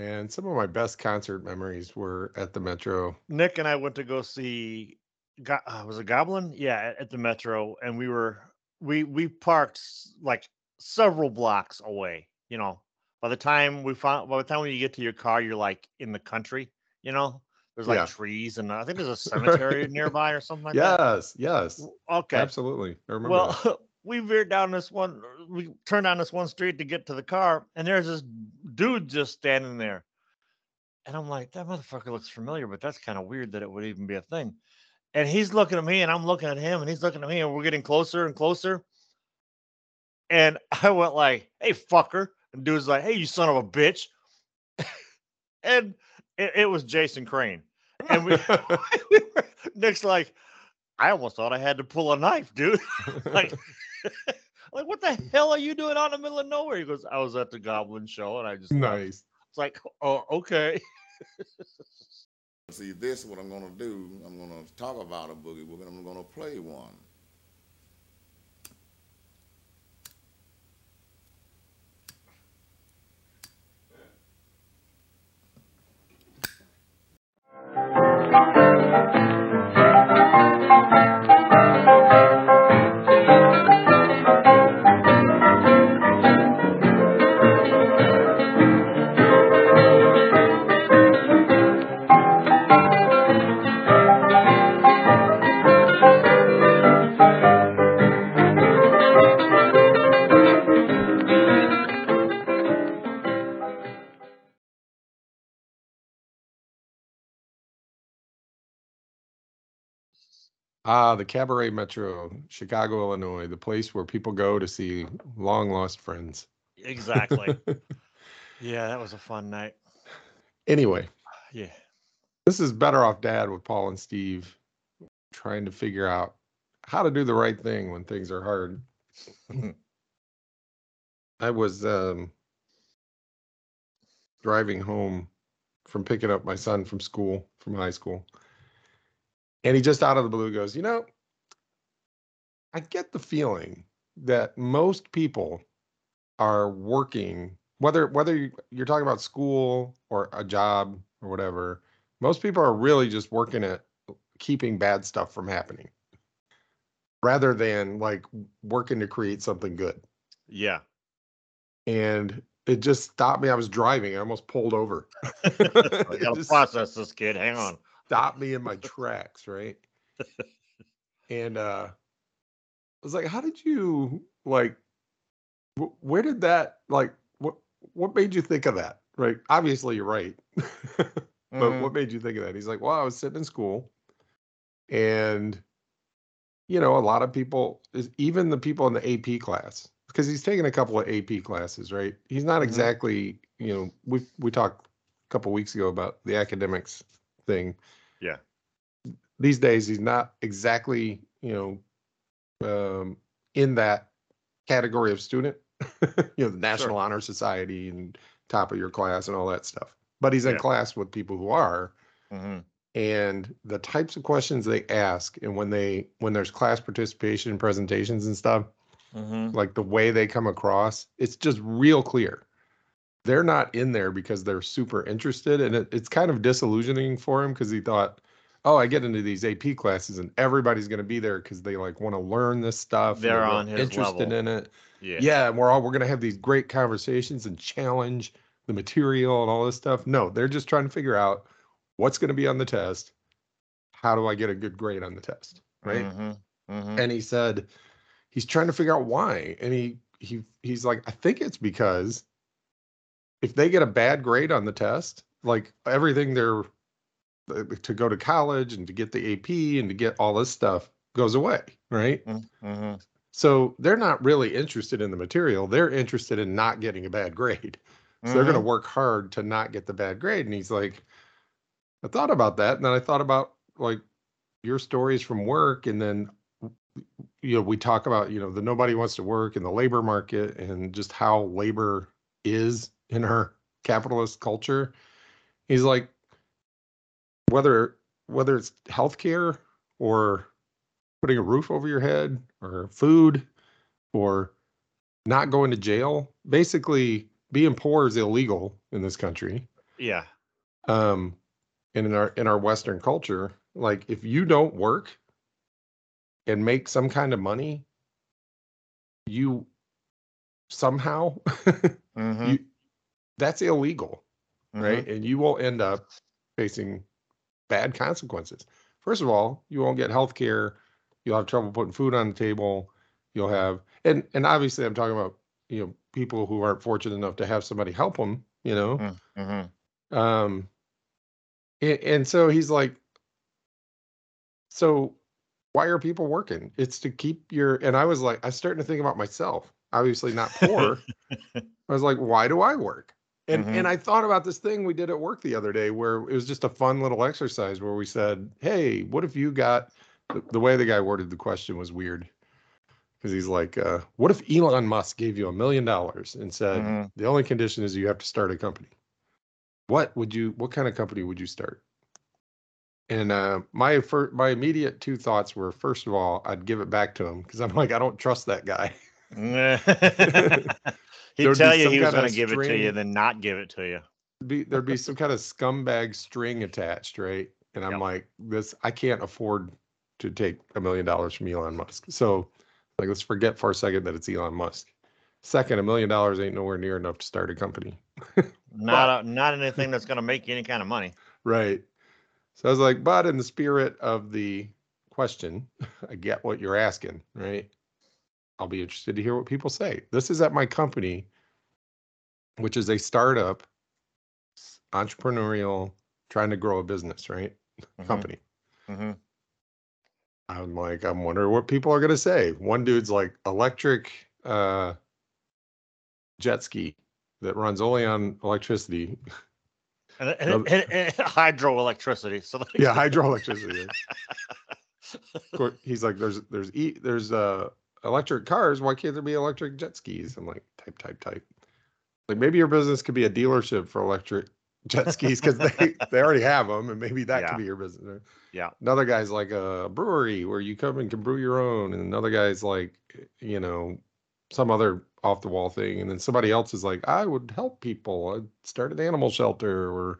And some of my best concert memories were at the Metro. Nick and I went to go see. Go- uh, was it Goblin? Yeah, at, the Metro, and we were we we parked like several blocks away. You know, by the time we found by the time when you get to your car, you're like in the country. You know, there's like Yeah. trees, and I think there's a cemetery nearby or something like that. Yes, yes, Okay. absolutely. I remember. Well, we veered down this one, we turned down this one street to get to the car, and there's this dude just standing there. And I'm like, that motherfucker looks familiar, but that's kind of weird that it would even be a thing. And he's looking at me, and I'm looking at him, and he's looking at me, and we're getting closer and closer. And I went like, "Hey, fucker!" And dude's like, "Hey, you son of a bitch!" and it, it was Jason Crane. And we, we were, Nick's like, I almost thought I had to pull a knife, dude. like, like what the hell are you doing out in the middle of nowhere? He goes, I was at the Goblin show, and I just left." nice. It's like, oh, okay. See, this is what I'm gonna do. I'm gonna talk about a boogie woogie. I'm gonna play one. Ah, the Cabaret Metro, Chicago, Illinois, the place where people go to see long lost friends. Exactly. yeah, that was a fun night. anyway, Yeah. this is Better Off Dad with Paul and Steve trying to figure out how to do the right thing when things are hard. I was um, driving home from picking up my son from school, from high school. And he just out of the blue goes, You know, I get the feeling that most people are working, whether whether you- you're talking about school or a job or whatever, most people are really just working at keeping bad stuff from happening rather than like working to create something good Yeah. and it just stopped me. I was driving. I almost pulled over. I gotta just process this kid. Hang on. Stopped me in my tracks, right? and uh I was like, "How did you like? Wh- where did that like? What what made you think of that? Right? Obviously, you're right, but Mhm. what made you think of that?" He's like, "Well, I was sitting in school, and you know, a lot of people, is even the people in the AP class, because he's taking a couple of AP classes, right? He's not Mhm. exactly, you know, we we talked a couple weeks ago about the academics thing. These days, he's not exactly, you know, um, in that category of student. you know, the National Honor Society and top of your class and all that stuff. But he's in Yeah. class with people who are Mhm. and the types of questions they ask and when they when there's class participation and presentations and stuff Mhm. like the way they come across it's just real clear they're not in there because they're super interested and it, it's kind of disillusioning for him because he thought oh i get into these ap classes and everybody's going to be there because they like want to learn this stuff They're on his interested level. in it Yeah. yeah and we're all we're going to have these great conversations and challenge the material and all this stuff no they're just trying to figure out what's going to be on the test how do i get a good grade on the test right Mhm. Mhm. and he said he's trying to figure out why and he he he's like i think it's because if they get a bad grade on the test like everything they're Uh, to go to college and to get the ap and to get all this stuff goes away right? Mhm. so they're not really interested in the material. They're interested in not getting a bad grade. So they're going to mm-hmm. work hard to not get the bad grade. And he's like i thought about that and then i thought about like your stories from work and then you know we talk about you know the nobody wants to work in the labor market and just how labor is in our capitalist culture. He's like whether whether it's healthcare or putting a roof over your head or food or not going to jail basically being poor is illegal in this country Yeah. Um, and in our in our Western culture, like if you don't work and make some kind of money, you somehow hmm you that's illegal, Mm-hmm. right? And you will end up facing bad consequences. First of all, you won't get health care, you'll have trouble putting food on the table, you'll have and and obviously I'm talking about, you know, people who aren't fortunate enough to have somebody help them, you know. hmm Um, and, and so he's like, so why are people working? It's to keep your, and I was like, I was starting to think about myself, obviously not poor. I was like, why do I work? And, Mhm. and I thought about this thing we did at work the other day where it was just a fun little exercise where we said, Hey, what if you got the, the way the guy worded the question was weird. Cause he's like, uh, what if Elon Musk gave you a million dollars and said, Mhm. the only condition is you have to start a company? What would you, what kind of company would you start? And uh, my fir- my immediate two thoughts were, first of all, I'd give it back to him because I'm like, I don't trust that guy. He'd tell you he was going to give it to you, then not give it to you. Be, there'd be some kind of scumbag string attached, right? And I'm Yep. like, this, I can't afford to take a million dollars from Elon Musk. So, like, let's forget for a second that it's Elon Musk. Second, a million dollars ain't nowhere near enough to start a company. Not a, not anything that's going to make you any kind of money. Right. So I was like, but in the spirit of the question, I get what you're asking, right? I'll be interested to hear what people say. This is at my company, which is a startup, entrepreneurial, trying to grow a business, right? Mhm, Company. mhm. I'm like, I'm wondering what people are gonna say. One dude's like electric uh jet ski that runs only on electricity. And, and, Another- and- and hydroelectricity. So Yeah, hydroelectricity. He's like, there's there's e there's uh electric cars. Why can't there be electric jet skis? I'm like, type type type. Like maybe your business could be a dealership for electric jet skis because they they already have them, and maybe that Yeah. could be your business. Yeah. Another guy's like a brewery where you come and can brew your own, and another guy's like, you know, some other off the wall thing, and then somebody else is like, I would help people. I'd start an animal shelter or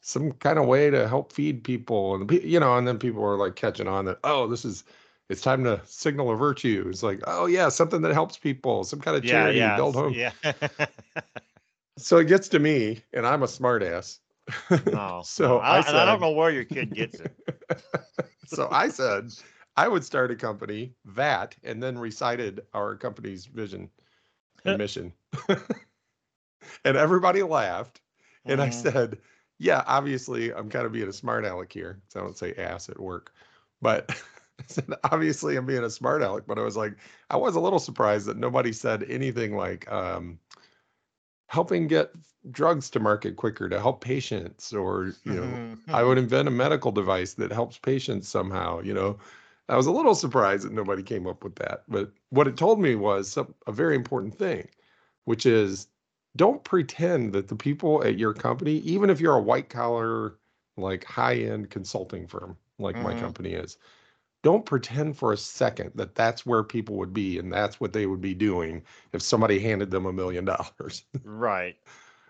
some kind of way to help feed people and you know and then people are like catching on that oh this is it's time to signal a virtue it's like oh yeah something that helps people some kind of charity yeah, build s- home yeah. so it gets to me and i'm a smartass no, so. I, I, and I don't know where your kid gets it. so i said i would start a company that and then recited our company's vision and mission and everybody laughed And I Mhm. said, yeah, obviously I'm kind of being a smart aleck here. So I don't say ass at work, but I said, obviously I'm being a smart aleck, but I was like, I was a little surprised that nobody said anything like, um, helping get drugs to market quicker to help patients or, you know, Mhm, I mhm. would invent a medical device that helps patients somehow, you know. I was a little surprised that nobody came up with that. But what it told me was some, a very important thing, which is don't pretend that the people at your company, even if you're a white collar, like high end consulting firm, like my Mhm. company is, don't pretend for a second that that's where people would be and that's what they would be doing if somebody handed them a million dollars Right.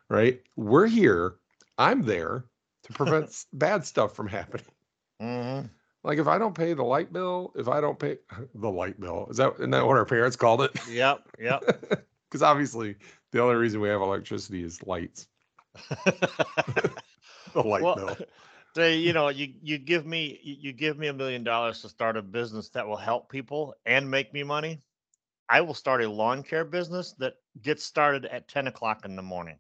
right? We're here. I'm there to prevent bad stuff from happening. hmm Like if I don't pay the light bill, if I don't pay the light bill, is that isn't that what our parents called it? Yep. Yep. Because obviously the only reason we have electricity is lights. The light well, bill. Say you know you you give me you, you give me a million dollars to start a business that will help people and make me money. I will start a lawn care business that gets started at ten o'clock in the morning.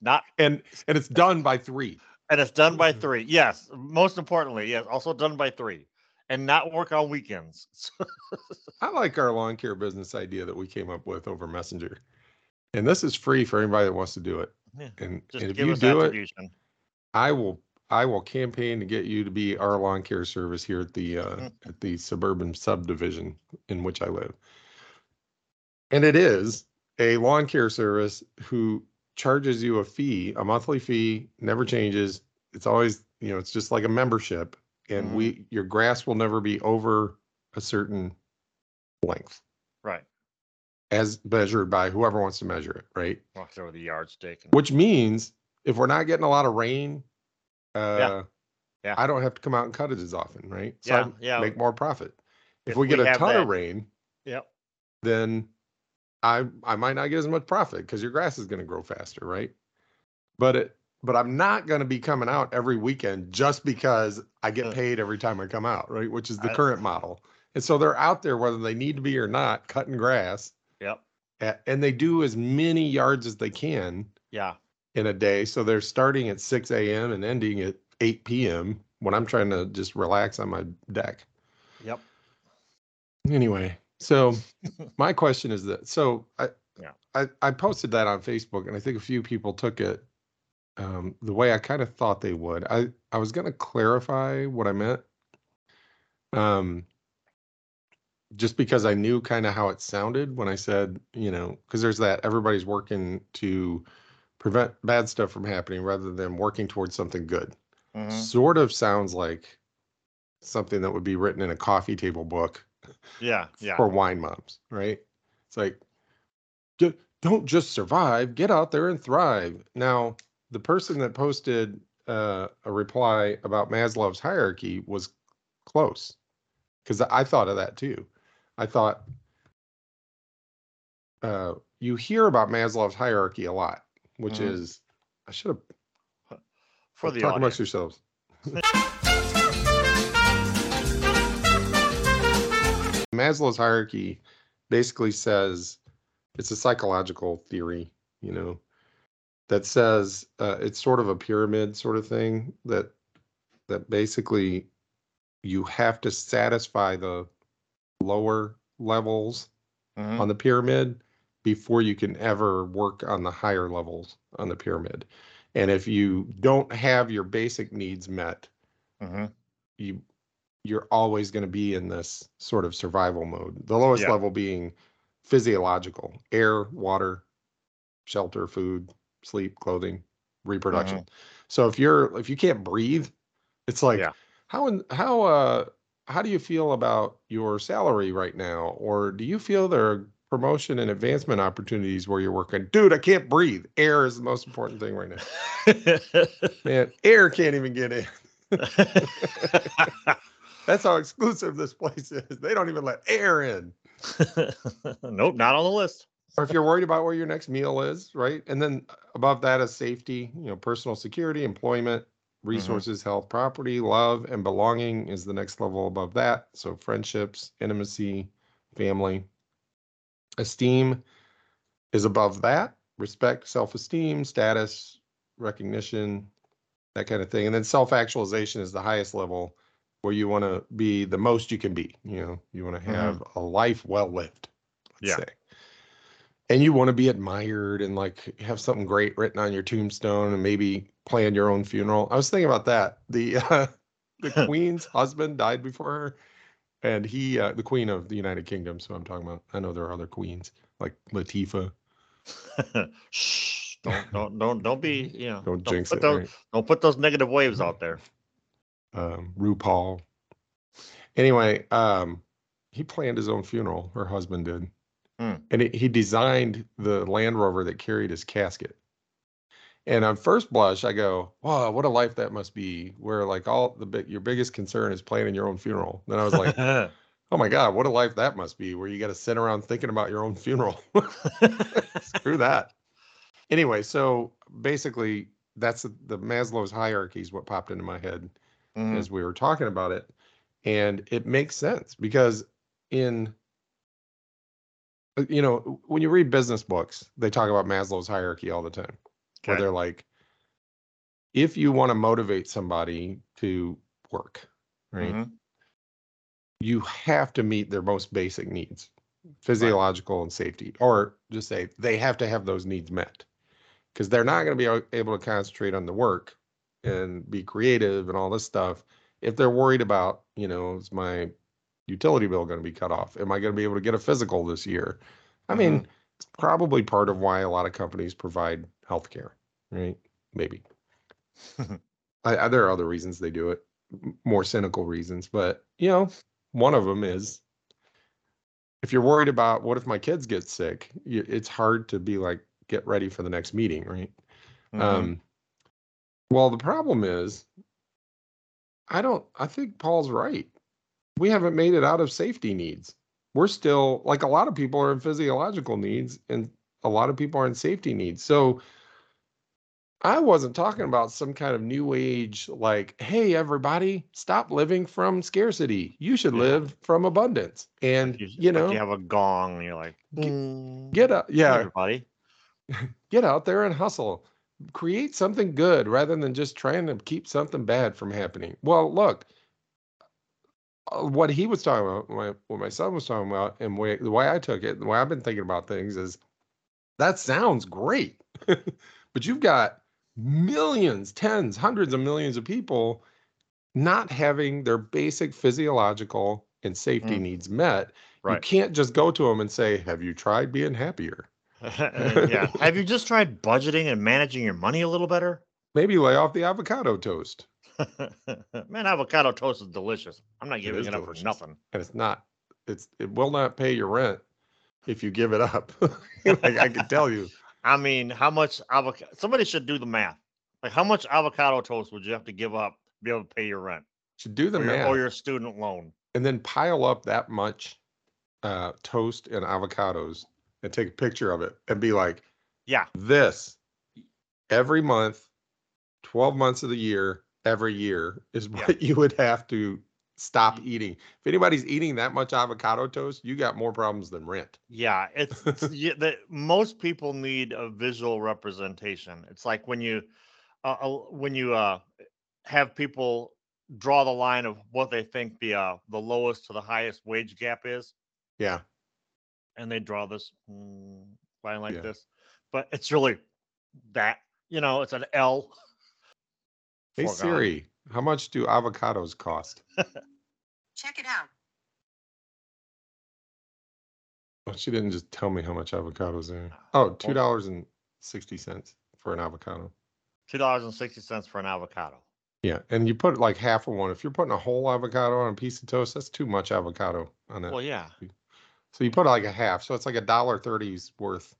Not And and it's done by three. and it's done by Mhm. three. Yes, most importantly, yes, also done by three, and not work on weekends. I like our lawn care business idea that we came up with over Messenger. And this is free for anybody that wants to do it. Yeah, And, Just and if give you us do it, attribution. I will I will campaign to get you to be our lawn care service here at the uh, at the suburban subdivision in which I live. And it is a lawn care service who charges you a fee, a monthly fee, never changes. It's always, you know, it's just like a membership and Mhm. we your grass will never be over a certain length Right. as measured by whoever wants to measure it, right? Walk there with a yardstick. And, Which means if we're not getting a lot of rain, uh, Yeah. I don't have to come out and cut it as often, right? So Yeah, I yeah. make more profit. If, If we get we a ton that- of rain, Yep. then I I might not get as much profit because your grass is going to grow faster, right? But it but I'm not going to be coming out every weekend just because I get Uh. paid every time I come out, right? Which is the I- current model. And so they're out there whether they need to be or not cutting grass, Yep. a- and they do as many yards as they can Yeah. In a day. So they're starting at 6 a.m. and ending at 8 p.m. when I'm trying to just relax on my deck. Yep. Anyway, so my question is that so I Yeah. I, I posted that on Facebook and I think a few people took it um, the way I kind of thought they would. I I was going to clarify what I meant. Um just because I knew kind of how it sounded when I said, you know, because there's that everybody's working to prevent bad stuff from happening rather than working towards something good Mhm. sort of sounds like something that would be written in a coffee table book Yeah. Yeah. for wine moms, right? It's like, "Ju- don't just survive, get out there and thrive. Now, the person that posted uh, a reply about Maslow's hierarchy was close because I thought of that too. I thought uh, you hear about Maslow's hierarchy a lot, which Mhm. is, I should have For the talk audience. amongst yourselves. Maslow's hierarchy basically says it's a psychological theory, you know, that says uh, it's sort of a pyramid sort of thing that that basically you have to satisfy the lower levels Mhm. on the pyramid before you can ever work on the higher levels on the pyramid. And if you don't have your basic needs met, Mhm. you you're always going to be in this sort of survival mode. The lowest Yeah. level being physiological, air, water, shelter, food, sleep, clothing, reproduction. So if you're if you can't breathe, it's like Yeah. how in, how uh how do you feel about your salary right now or do you feel there are promotion and advancement opportunities where you're working? Dude, I can't breathe. Air is the most important thing right now. Man, air can't even get in. That's how exclusive this place is. They don't even let air in. nope, not on the list. Or if you're worried about where your next meal is, right? And then above that is safety, you know, personal security, employment, mm-hmm. resources, health, property, love, and belonging is the next level above that. So friendships, intimacy, family. Esteem is above that. Respect, self-esteem, status, recognition, that kind of thing. And then self-actualization is the highest level where you want to be the most you can be. You know, you want to Mhm. have a life well lived, let's Yeah. say. And you want to be admired and like have something great written on your tombstone and maybe plan your own funeral. I was thinking about that. The uh, the queen's husband died before her, and he uh, the queen of the United Kingdom. So I'm talking about. I know there are other queens like Latifah Shh, don't don't don't don't be you know Don't jinx put it. those right? don't put those negative waves out there. um, RuPaul. Anyway, um, he planned his own funeral. Her husband did, Hmm. and he, he designed the Land Rover that carried his casket. And on first blush, I go, "Wow, what a life that must be!" Where like all the big, your biggest concern is planning your own funeral. Then I was like, "Oh my God, what a life that must be!" Where you got to sit around thinking about your own funeral. Screw that. Anyway, so basically, that's the, the Maslow's hierarchy is what popped into my head Mhm. as we were talking about it. And it makes sense because in uh, you know, when you read business books, they talk about Maslow's hierarchy all the time. Where they're like, if you want to motivate somebody to work, right, Mhm. you have to meet their most basic needs, physiological and safety, or just say they have to have those needs met because they're not going to be able to concentrate on the work and be creative and all this stuff if they're worried about, you know, is my utility bill going to be cut off? Am I going to be able to get a physical this year? I mean, it's probably part of why a lot of companies provide healthcare, right? Maybe. I, I, there are other reasons they do it, more cynical reasons, but you know, one of them is if you're worried about what if my kids get sick, y- it's hard to be like get ready for the next meeting, right? Mhm. Um, Well, the problem is, I don't, I think Paul's right. We haven't made it out of safety needs. We're still, like a lot of people are in physiological needs and a lot of people are in safety needs. So I wasn't talking about some kind of new age, like, hey, everybody, stop living from scarcity. You should Yeah. live from abundance. And, You, you like know, you have a gong, and you're like, mm. Get- "Boom." get up. Hey, Yeah. everybody. get out there and hustle create something good rather than just trying to keep something bad from happening well look what he was talking about my, what my son was talking about and way, the way i took it the way i've been thinking about things is that sounds great but you've got millions tens hundreds of millions of people not having their basic physiological and safety Mm. needs met you can't just go to them and say have you tried being happier yeah. Have you just tried budgeting and managing your money a little better? maybe lay off the avocado toast Man, avocado toast is delicious. I'm not giving is it, up delicious. for nothing. and it's not it's it will not pay your rent if you give it up like i can tell you I mean, how much avocado? Somebody should do the math. Like, how much avocado toast would you have to give up to be able to pay your rent should do the or, your, math or your student loan? and then pile up that much uh toast and avocados and take a picture of it and be like Yeah, this every month 12 months of the year every year is Yeah. what you would have to stop eating if anybody's eating that much avocado toast you got more problems than rent yeah. It's, it's yeah, the, most people need a visual representation. It's like when you, uh, uh, when you uh, have people draw the line of what they think the uh, the lowest to the highest wage gap is. yeah and they draw this mm, line like Yeah. this, but it's really that you know it's an L. hey siri how much do avocados cost Check it out. Well, she didn't just tell me how much avocados are. Oh, two dollars and sixty cents for an avocado. Two dollars and sixty cents for an avocado. Yeah, and you put like half of one. If you're putting a whole avocado on a piece of toast, that's too much avocado on it. Well, yeah, So you put like a half, so it's like a dollar thirty's worth.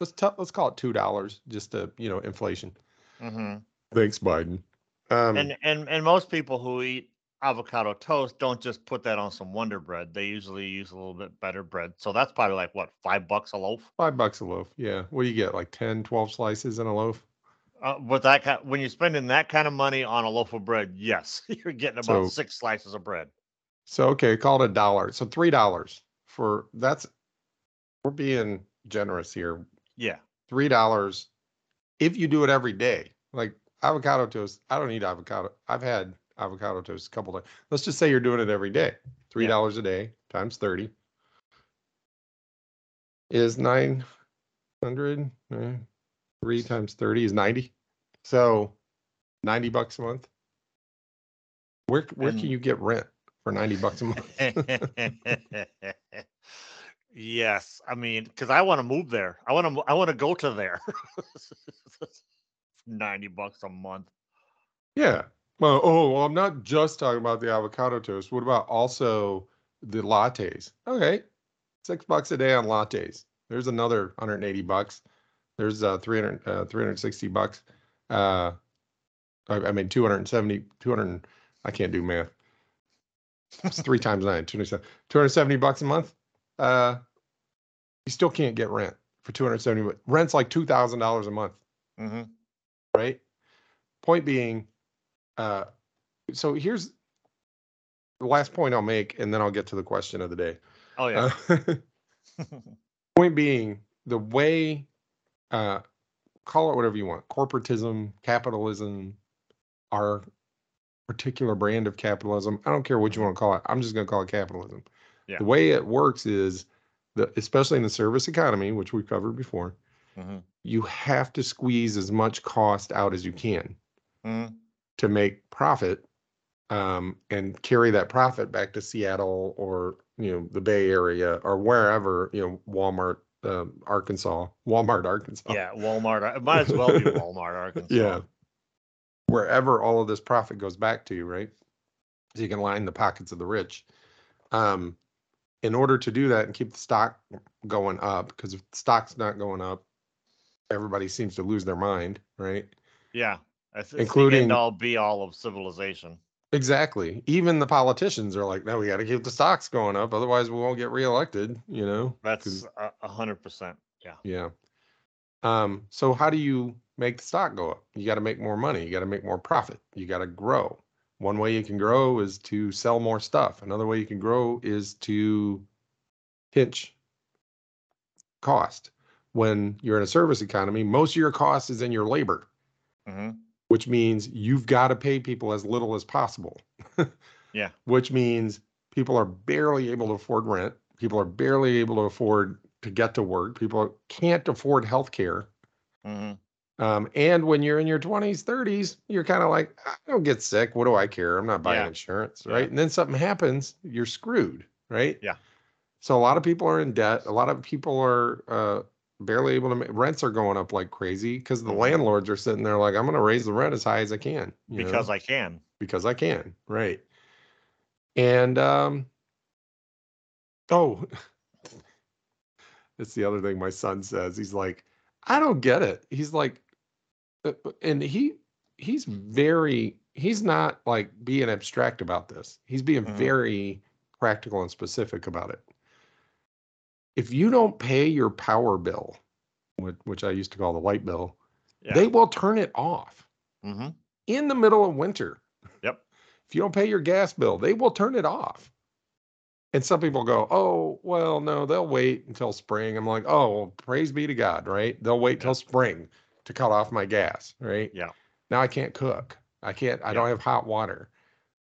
Let's t- let's call it two dollars, just to you know inflation. hmm Thanks, Biden. Um, and and and most people who eat avocado toast don't just put that on some Wonder Bread. They usually use a little bit better bread. So that's probably like what five bucks a loaf. five bucks a loaf. Yeah, what do you get? Like 10, 12 slices in a loaf. Uh, with that kind, when you're spending that kind of money on a loaf of bread, yes, you're getting about So- six slices of bread. So okay, call it a dollar. So three dollars for that's. We're being generous here. Yeah, three dollars if you do it every day. Like avocado toast, I don't eat avocado. I've had avocado toast a couple times. Let's just say you're doing it every day. Three dollars a day times thirty is nine hundred. eh, Three times thirty is ninety. So ninety bucks a month. Where where And- can you get rent for ninety bucks a month? yes, I mean, because I want to move there. I want to. I want to go to there. Ninety bucks a month. Yeah. Well, oh, well, I'm not just talking about the avocado toast. What about also the lattes? Okay. Six bucks a day on lattes. There's another 180 bucks. There's uh 300 uh 360 bucks. Uh I, I mean 270 200 I can't do math. It's three times nine, 270 270 bucks a month. Uh you still can't get rent for 270 bu- rent's like $2,000 a month hmm right? Point being, uh, so here's the last point I'll make, and then I'll get to the question of the day. Oh yeah. Uh, point being, the way, uh, call it whatever you want, corporatism, capitalism, our particular brand of capitalism. I don't care what you want to call it. I'm just going to call it capitalism. Yeah. The way it works is the, especially in the service economy, which we've covered before, hmm you have to squeeze as much cost out as you can hmm to make profit um, and carry that profit back to Seattle or you know the Bay Area or wherever you know Walmart, um, Arkansas, Walmart, Arkansas. Yeah, Walmart. It might as well be Walmart, Arkansas. Yeah. Wherever all of this profit goes back to, you, right? So you can line the pockets of the rich. Um, in order to do that and keep the stock going up, because if the stock's not going up, everybody seems to lose their mind, right? Yeah. That's it's Including- the all be all of civilization. Exactly. Even the politicians are like, no, we got to keep the stocks going up, otherwise we won't get reelected. You know, That's a a hundred percent. Yeah. Yeah. Um, so how do you make the stock go up? You got to make more money. You got to make more profit. You got to grow. One way you can grow is to sell more stuff. Another way you can grow is to pinch cost. When you're in a service economy, most of your cost is in your labor, hmm which means you've got to pay people as little as possible. Yeah. Which means people are barely able to afford rent. People are barely able to afford to get to work. People can't afford health care. hmm Um, and when you're in your 20s, 30s, you're kind of like, I don't get sick. What do I care? I'm not buying Yeah. insurance. Yeah. Right. And then something happens, you're screwed. Right. Yeah. So a lot of people are in debt. A lot of people are uh, barely able to make rents are going up like crazy because the Mhm. landlords are sitting there like, I'm going to raise the rent as high as I can. you know? Because I can. because I can, right? And um oh that's the other thing my son says. He's like, I don't get it. He's like uh, uh, and he he's very he's not like being abstract about this. He's being Mhm. very practical and specific about it. If you don't pay your power bill, which, which I used to call the light bill, Yeah. they will turn it off hmm in the middle of winter. Yep. If you don't pay your gas bill, they will turn it off. And some people go, oh, well, no, they'll wait until spring. I'm like, oh, well, praise be to God, right? They'll wait till spring to cut off my gas, right? Yeah. Now I can't cook. I can't, I Yeah. don't have hot water.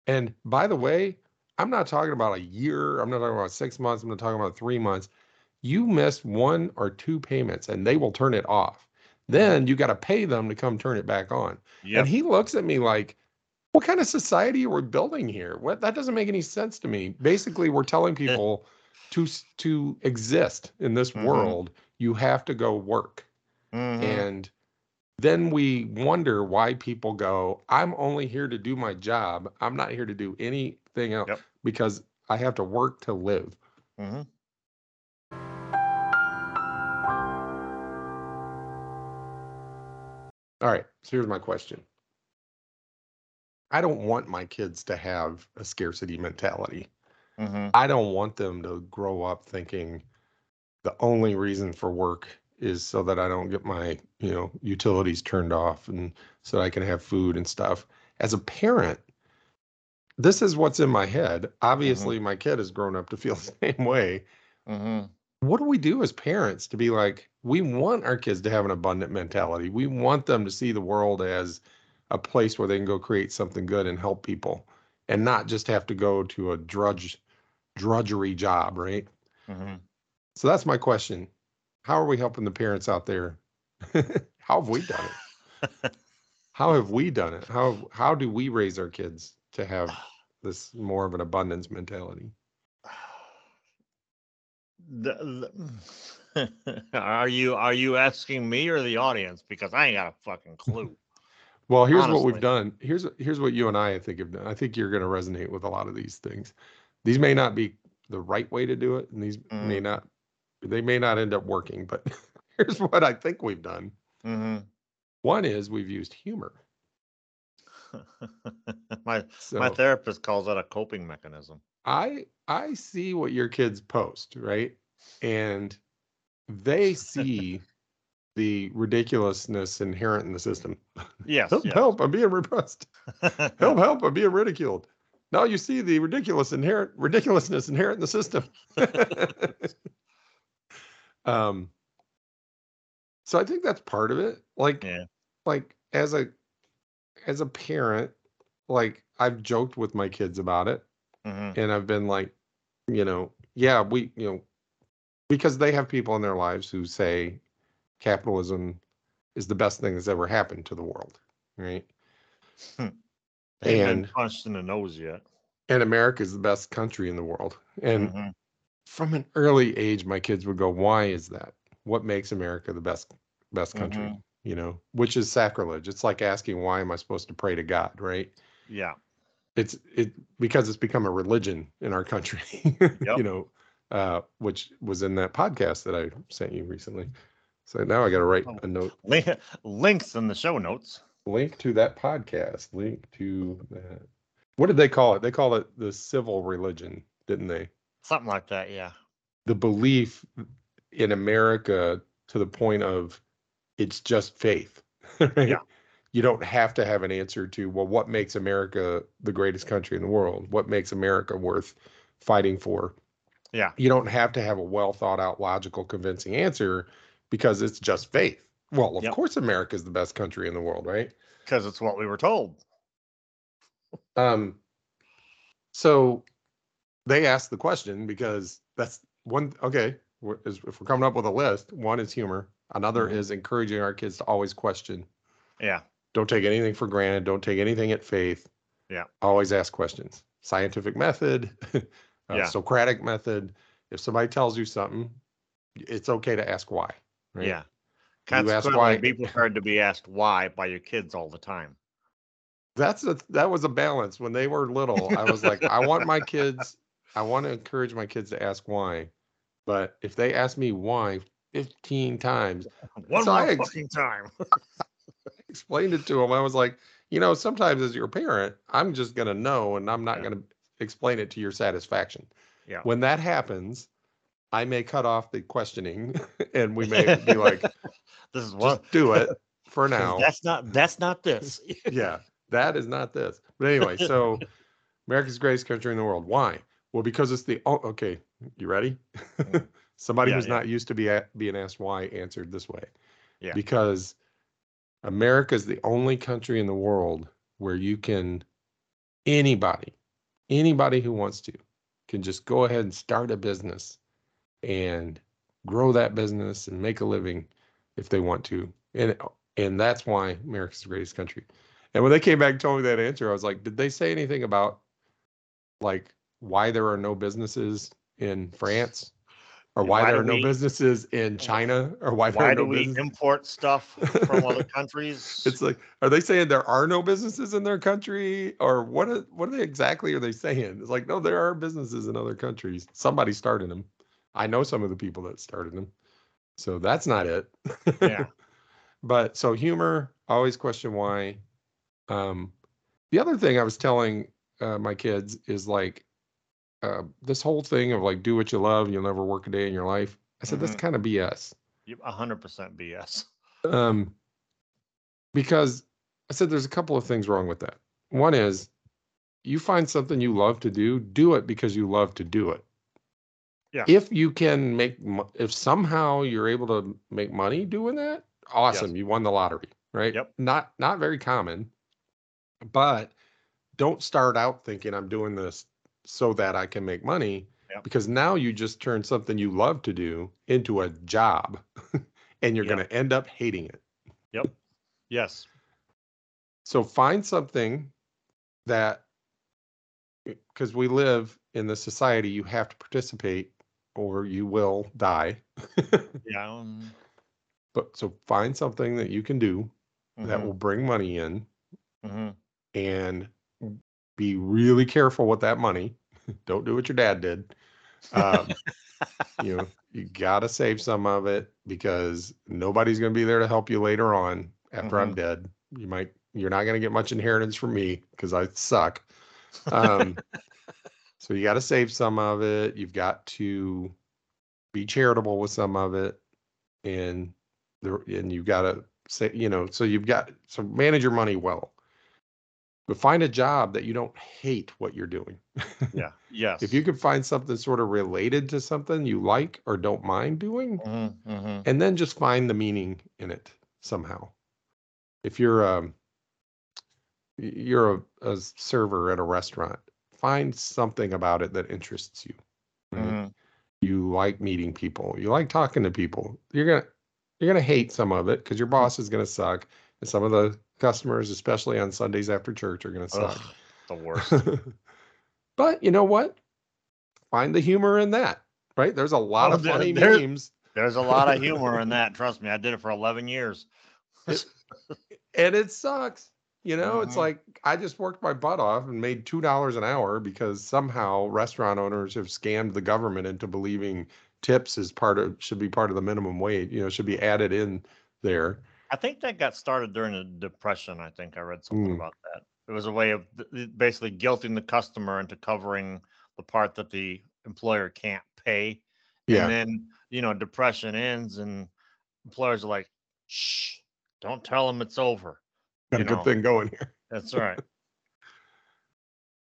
And by the way, I'm not talking about a year. I'm not talking about six months. I'm not talking about three months. You missed one or two payments and they will turn it off. Then you got to pay them to come turn it back on. Yep. And he looks at me like, what kind of society are we building here? What that doesn't make any sense to me. Basically, we're telling people to to exist in this Mhm. world, you have to go work. Mhm. And then we wonder why people go, I'm only here to do my job. I'm not here to do anything else Yep. because I have to work to live. Mhm. All right. So here's my question. I don't want my kids to have a scarcity mentality. Mhm. I don't want them to grow up thinking the only reason for work is so that I don't get my, you know, utilities turned off and so I can have food and stuff. As a parent, this is what's in my head. Obviously, my kid has grown up to feel the same way. Mhm. What do we do as parents to be like, we want our kids to have an abundant mentality. We want them to see the world as a place where they can go create something good and help people and not just have to go to a drudge drudgery job, right? Mhm. So that's my question. How are we helping the parents out there? how have we done it? How have we done it? How how do we raise our kids to have this more of an abundance mentality? The- the- are you are you asking me or the audience? Because I ain't got a fucking clue. Well, here's what we've done. Here's here's what you and I, I think have done. I think you're going to resonate with a lot of these things. These may not be the right way to do it, and these may Mhm. not they may not end up working. But here's what I think we've done. hmm One is we've used humor. my So my therapist calls that a coping mechanism. I I see what your kids post, right? And they see the ridiculousness inherent in the system. Yes. Help, yes. help, I'm being repressed. Help, help, I'm being ridiculed. Now you see the ridiculous inherent ridiculousness inherent in the system. um so I think that's part of it. Like Yeah. like as a as a parent, like I've joked with my kids about it hmm and I've been like, you know, yeah, we, you know, because they have people in their lives who say capitalism is the best thing that's ever happened to the world, right? Ain't been And punched in the nose yet. and America is the best country in the world. And Mhm. from an early age, my kids would go, "Why is that? What makes America the best best country?" Mhm. You know, which is sacrilege. It's like asking, "Why am I supposed to pray to God?" Right? Yeah. it's it because it's become a religion in our country Yep. you know uh which was in that podcast that i sent you recently so now i got to write Oh. a note Link, links in the show notes. link to that podcast. Link to that. What did they call it? They call it the civil religion, didn't they? Something like that. Yeah. The belief in America to the point of it's just faith. Right? Yeah. You don't have to have an answer to, well, what makes America the greatest country in the world? What makes America worth fighting for? Yeah. You don't have to have a well thought out, logical, convincing answer because it's just faith. Well, of Yep. course, America is the best country in the world, right? Because it's what we were told. Um, so they asked the question because that's one. Okay, we're- is- if we're coming up with a list, one is humor, another Mhm. is encouraging our kids to always question. Yeah. Don't take anything for granted. Don't take anything at faith. Yeah. Always ask questions. Scientific method, uh, Yeah. Socratic method. If somebody tells you something, it's okay to ask why. Right? Yeah. You ask Consequently, why- people prepared to be asked why by your kids all the time. that's a that was a balance when they were little i was like i want my kids i want to encourage my kids to ask why but if they ask me why 15 times One So more ex- fucking time. I explained it to them i was like you know sometimes as your parent i'm just going to know and i'm not Yeah. going to explain it to your satisfaction Yeah. when that happens i may cut off the questioning and we may be like This is what do it for now That's not that's not this. yeah, that is not this. But anyway, so America's greatest country in the world. Why? Well, because it's the oh, okay. You ready? Mm. Somebody Yeah, who's yeah. not used to be a, being asked why answered this way. Yeah. Because America is the only country in the world where you can anybody, anybody who wants to, can just go ahead and start a business and grow that business and make a living if they want to. And and that's why America's the greatest country. And when they came back and told me that answer, I was like, did they say anything about like why there are no businesses in France? Or why, Why there are no we- businesses in China? Or why, there Why are do no we businesses? import stuff from other countries? It's like, are they saying there are no businesses in their country, or what? Are, what are they exactly are they saying? It's like, no, there are businesses in other countries. Somebody started them. I know some of the people that started them, so that's not it. Yeah. but so humor, always question why. Um, the other thing I was telling uh, my kids is like uh, this whole thing of like do what you love, you'll never work a day in your life. I said that's Mhm. kind of BS. Hundred percent BS. Um, because I said there's a couple of things wrong with that. One is you find something you love to do, do it because you love to do it. Yeah. If you can make, if somehow you're able to make money doing that, awesome. You won the lottery, right? Yep. Not not very common, but don't start out thinking I'm doing this so that I can make money Yep. because now you just turn something you love to do into a job and you're Yep. going to end up hating it. Yep. Yes. So find something that because we live in the society you have to participate or you will die. Yeah. um, but so find something that you can do that mhm, will bring money in mhm. and be really careful with that money. Don't do what your dad did. Um, you know, you got to save some of it because nobody's going to be there to help you later on after I'm dead. You might, you're not going to get much inheritance from me because I suck. Um, so you got to save some of it. You've got to be charitable with some of it, and there, and you've got to say, you know, so you've got so manage your money well. But find a job that you don't hate what you're doing. Yeah. Yes. If you can find something sort of related to something you like or don't mind doing, Mhm, mhm. and then just find the meaning in it somehow. If you're um you're a, a server at a restaurant, find something about it that interests you. right? Mhm. You like meeting people. You like talking to people. You're gonna you're gonna hate some of it because your boss is gonna suck, and some of the customers, especially on Sundays after church, are gonna suck. Ugh, the worst. but you know what? Find the humor in that, right? There's a lot Oh, of there- funny there- memes, There's a lot of humor in that. Trust me, I did it for 11 years. It- and it sucks. You know, it's Mhm. like I just worked my butt off and made two dollars an hour because somehow restaurant owners have scammed the government into believing tips is part of should be part of the minimum wage. You know, should be added in there. I think that got started during the depression. I think I read something Mm. about that. It was a way of basically guilting the customer into covering the part that the employer can't pay. Yeah. And then, you know, depression ends and employers are like, shh, don't tell them it's over. Got a you good thing going here. That's right.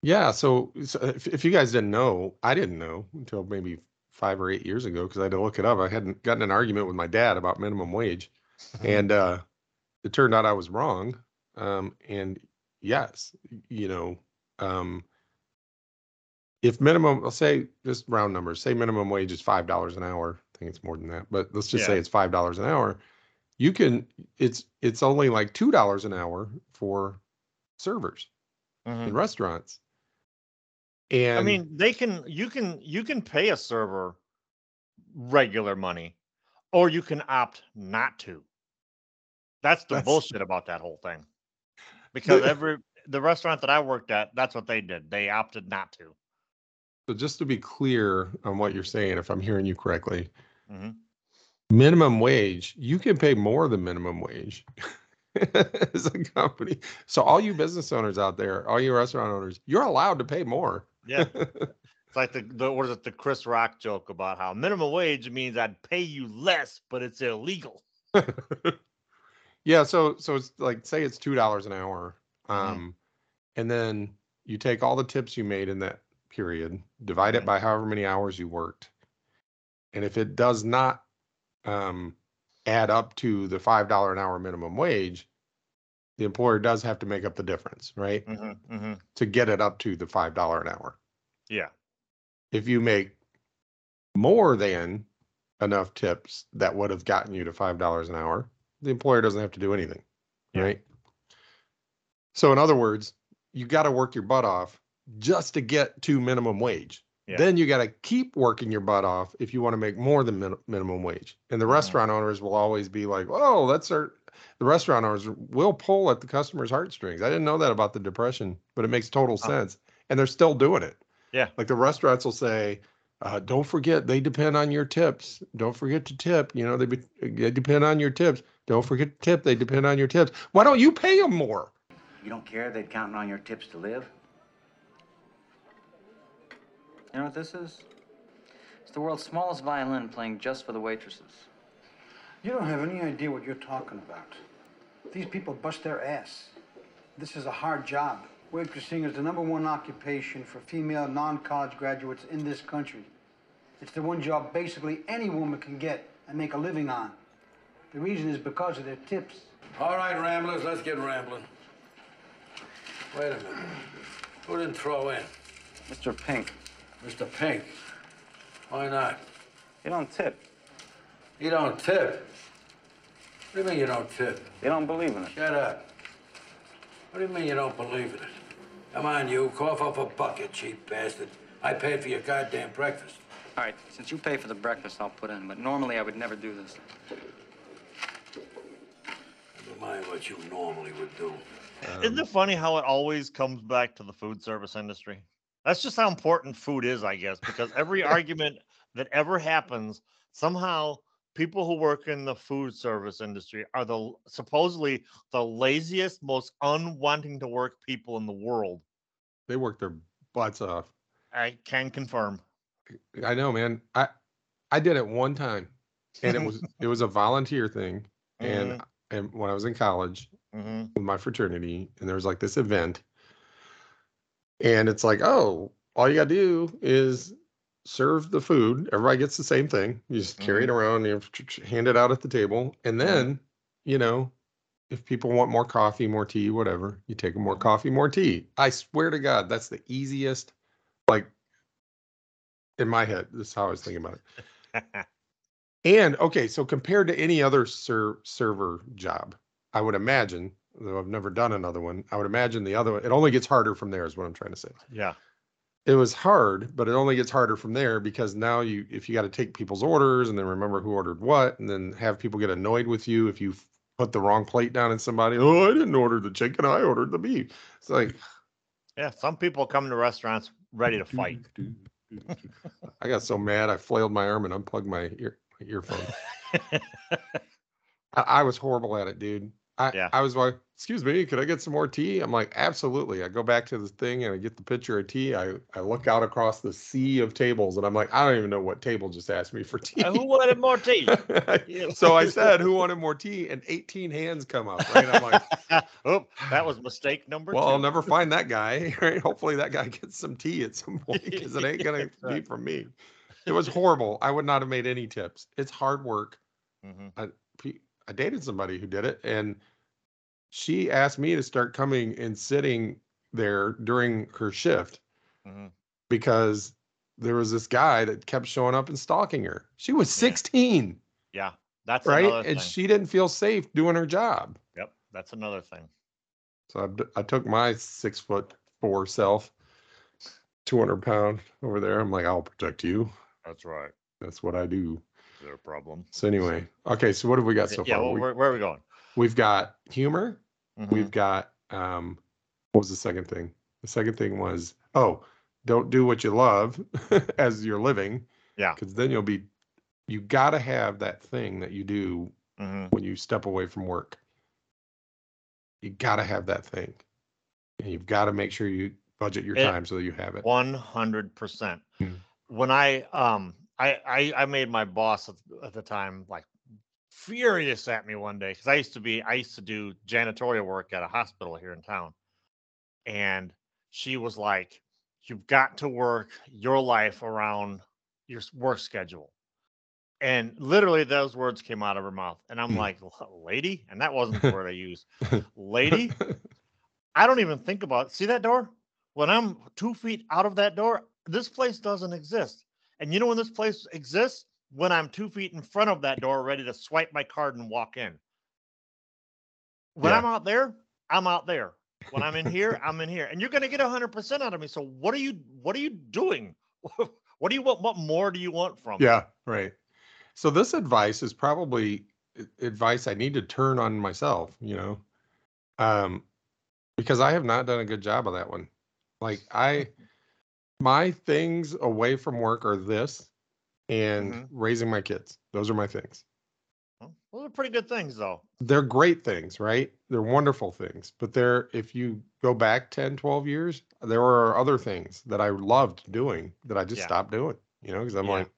Yeah. So, so if, if you guys didn't know, I didn't know until maybe five or eight years ago because I had to look it up. I hadn't gotten an argument with my dad about minimum wage, and uh, it turned out I was wrong. Um, and yes, you know, um, if minimum, let's say just round numbers, say minimum wage is five dollars an hour. I think it's more than that, but let's just say it's five dollars an hour. You can, it's it's only like two dollars an hour for servers Mhm. in restaurants. And I mean, they can you can you can pay a server regular money, or you can opt not to. That's the That's- bullshit about that whole thing. Because every the restaurant that I worked at, that's what they did. They opted not to. so just to be clear on what you're saying, if I'm hearing you correctly, hmm minimum wage, you can pay more than minimum wage as a company. So all you business owners out there, all you restaurant owners, you're allowed to pay more. Yeah, it's like the, the what is it? The Chris Rock joke about how minimum wage means I'd pay you less, but it's illegal. yeah, so so it's like say it's two dollars an hour. Mhm. Um and then you take all the tips you made in that period, divide it by however many hours you worked. And if it does not um add up to the five dollar an hour minimum wage, the employer does have to make up the difference, right? hmm hmm To get it up to the five dollar an hour. Yeah, If you make more than enough tips that would have gotten you to five dollars an hour, the employer doesn't have to do anything. Yeah. Right. So in other words, you got to work your butt off just to get to minimum wage. Yeah. Then you got to keep working your butt off if you want to make more than min- minimum wage. And the restaurant owners will always be like, "Oh, that's our." The restaurant owners will pull at the customer's heartstrings. I didn't know that about the depression, but it makes total Oh. sense, and they're still doing it. Yeah. Like the restaurants will say, uh, "Don't forget, they depend on your tips. Don't forget to tip. You know, they, be, they depend on your tips. Don't forget to tip. They depend on your tips. Why don't you pay them more?" You don't care they're counting on your tips to live? You know what this is? It's the world's smallest violin playing just for the waitresses. You don't have any idea what you're talking about. These people bust their ass. This is a hard job. Waitressing is the number one occupation for female non-college graduates in this country. It's the one job basically any woman can get and make a living on. The reason is because of their tips. All right, Ramblers, let's get rambling. Wait a minute. Who didn't throw in? Mr. Pink, Mr. Pink. Why not? you don't tip. You don't tip. What do you mean you don't tip? They don't believe in it. Shut up. What do you mean you don't believe in it? Come on, you. Cough up a bucket, cheap bastard. I paid for your goddamn breakfast. All right, since you pay for the breakfast, I'll put in, but normally I would never do this. Never mind what you normally would do. Isn't it funny how it always comes back to the food service industry? That's just how important food is, I guess, because every argument that ever happens, somehow people who work in the food service industry are the supposedly the laziest, most unwanting to work people in the world. They work their butts off. I can confirm. I know, man. I I did it one time, and it was it was a volunteer thing, and mm. And when I was in college hmm with my fraternity, and there was like this event, and it's like, oh, all you gotta do is serve the food. Everybody gets the same thing. You just carry it around, you hand it out at the table, and then you know. If people want more coffee, more tea, whatever, you take them more coffee, more tea. I swear to God, that's the easiest. Like in my head, this is how I was thinking about it. And okay, so compared to any other ser- server job, I would imagine, though I've never done another one, I would imagine the other one, it only gets harder from there, is what I'm trying to say. yeah. It was hard, but it only gets harder from there because now you, if you got to take people's orders and then remember who ordered what, and then have people get annoyed with you if you put the wrong plate down in somebody, oh, I didn't order the chicken, I ordered the beef. It's like, Yeah. Some people come to restaurants ready to fight. I got so mad, I flailed my arm and unplugged my ear, earphone. I, I was horrible at it, dude. I, Yeah. I was like, excuse me, could I get some more tea? I'm like, absolutely. I go back to the thing and I get the pitcher of tea. I, I look out across the sea of tables and I'm like, I don't even know what table just asked me for tea. Uh, Who wanted more tea? so I said, who wanted more tea? And 18 hands come up, right? I'm like, oh, that was mistake number well, two. I'll never find that guy, right? Hopefully that guy gets some tea at some point because it ain't gonna be from me. It was horrible. I would not have made any tips. It's hard work. Mhm. pe- I dated somebody who did it, and she asked me to start coming and sitting there during her shift Mhm. because there was this guy that kept showing up and stalking her. She was 16, Yeah, that's right? And she didn't feel safe doing her job. Yep, that's another thing. So I took my six foot four self, 200 pound over there. I'm like, I'll protect you. That's right. That's what I do. Is there a problem? So anyway, okay. So what have we got so yeah, far? well, where, where are we going? we've got humor. Mhm. We've got um what was the second thing? The second thing was oh, don't do what you love as you're living. Yeah. Because then you'll be you gotta have that thing that you do Mhm. when you step away from work. You gotta have that thing. And you've got to make sure you budget your It- time so that you have it. One hundred percent. When I um I, I I made my boss at, at the time like furious at me one day because I used to be I used to do janitorial work at a hospital here in town, and she was like, "You've got to work your life around your work schedule." And literally, those words came out of her mouth, and I'm Hmm. like, "Lady," and that wasn't the word I used. Lady, I don't even think about see that door? When I'm two feet out of that door, this place doesn't exist. And you know when this place exists? When I'm two feet in front of that door, ready to swipe my card and walk in. When Yeah. I'm out there, I'm out there. When I'm in here, I'm in here. And you're gonna get hundred percent out of me. So what are you what are you doing? what do you want? What more do you want from me? Yeah, right. So this advice is probably advice I need to turn on myself, you know. Um because I have not done a good job of that one. Like I my things away from work are this and Mhm. raising my kids. Those are my things. Well, Those are pretty good things though. They're great things, right? They're wonderful things. But they're if you go back 10, 12 years, there were other things that I loved doing that I just Yeah. stopped doing, you know, because I'm Yeah. like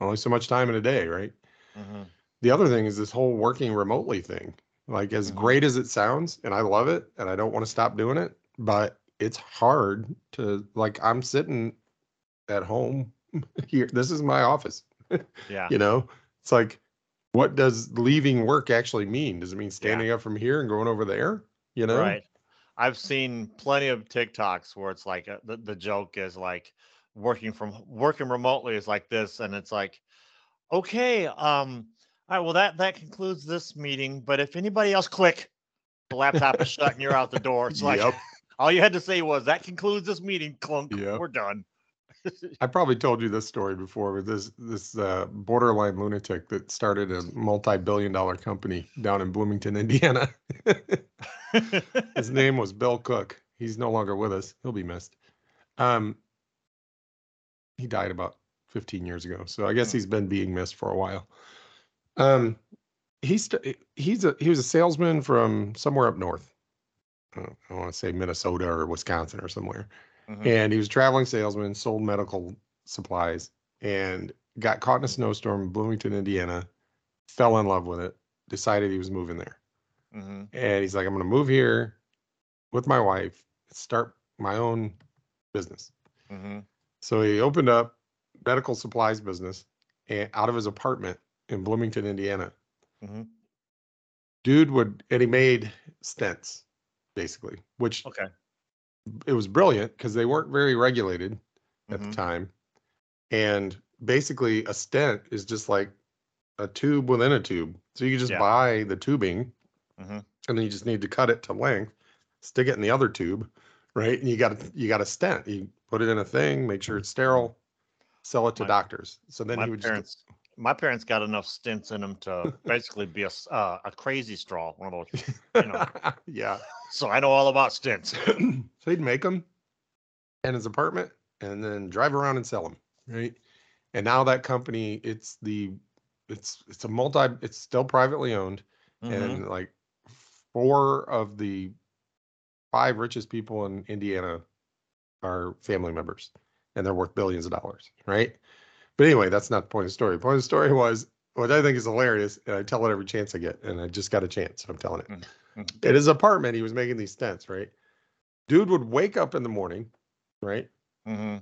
only so much time in a day, right? Mhm. the other thing is this whole working remotely thing. Like as Mhm. great as it sounds, and I love it, and I don't want to stop doing it, but it's hard to like I'm sitting at home here. This is my office. Yeah. You know, it's like, what does leaving work actually mean? Does it mean standing up from here and going over there? You know, Right. I've seen plenty of TikToks where it's like uh the, the joke is like working from working remotely is like this, and it's like, okay, um, all right, well that that concludes this meeting. But if anybody else click, the laptop is shut and you're out the door. It's like Yep. All you had to say was that concludes this meeting. Clunk, Yep. we're done. I probably told you this story before, but this this uh, borderline lunatic that started a multi-billion dollar company down in Bloomington, Indiana. His name was Bill Cook. He's no longer with us. He'll be missed. Um, he died about 15 years ago, so I guess Hmm. he's been being missed for a while. Um, he's he's a he was a salesman from somewhere up north. I want to say Minnesota or Wisconsin or somewhere, Mhm. and he was a traveling salesman, sold medical supplies, and got caught in a snowstorm in Bloomington, Indiana. Fell in love with it. Decided he was moving there Mhm. and he's like, I'm going to move here with my wife, start my own business. Mhm. So he opened up medical supplies business and out of his apartment in Bloomington, Indiana. Mhm. Dude would, and he made stents basically, which Okay. it was brilliant because they weren't very regulated at Mhm. the time. And basically, a stent is just like a tube within a tube. So you can just Yeah. buy the tubing Mhm. and then you just need to cut it to length, stick it in the other tube, right? And you got you got a stent. You put it in a thing, make sure it's sterile, sell it to My- doctors. So then my he would parents, my parents got enough stints in them to basically be a uh, a crazy straw, one of those. you know. yeah. So I know all about stints. so he'd make them in his apartment and then drive around and sell them, right? And now that company, it's the it's it's a multi it's still privately owned. Mhm. and like four of the five richest people in Indiana are family members, and they're worth billions of dollars, right? But anyway, that's not the point of the story. The point of the story was what I think is hilarious, and I tell it every chance I get, and I just got a chance, so I'm telling it. Mhm. Mhm. At his apartment, he was making these stents, right? Dude would wake up in the morning, right? Mm-hmm.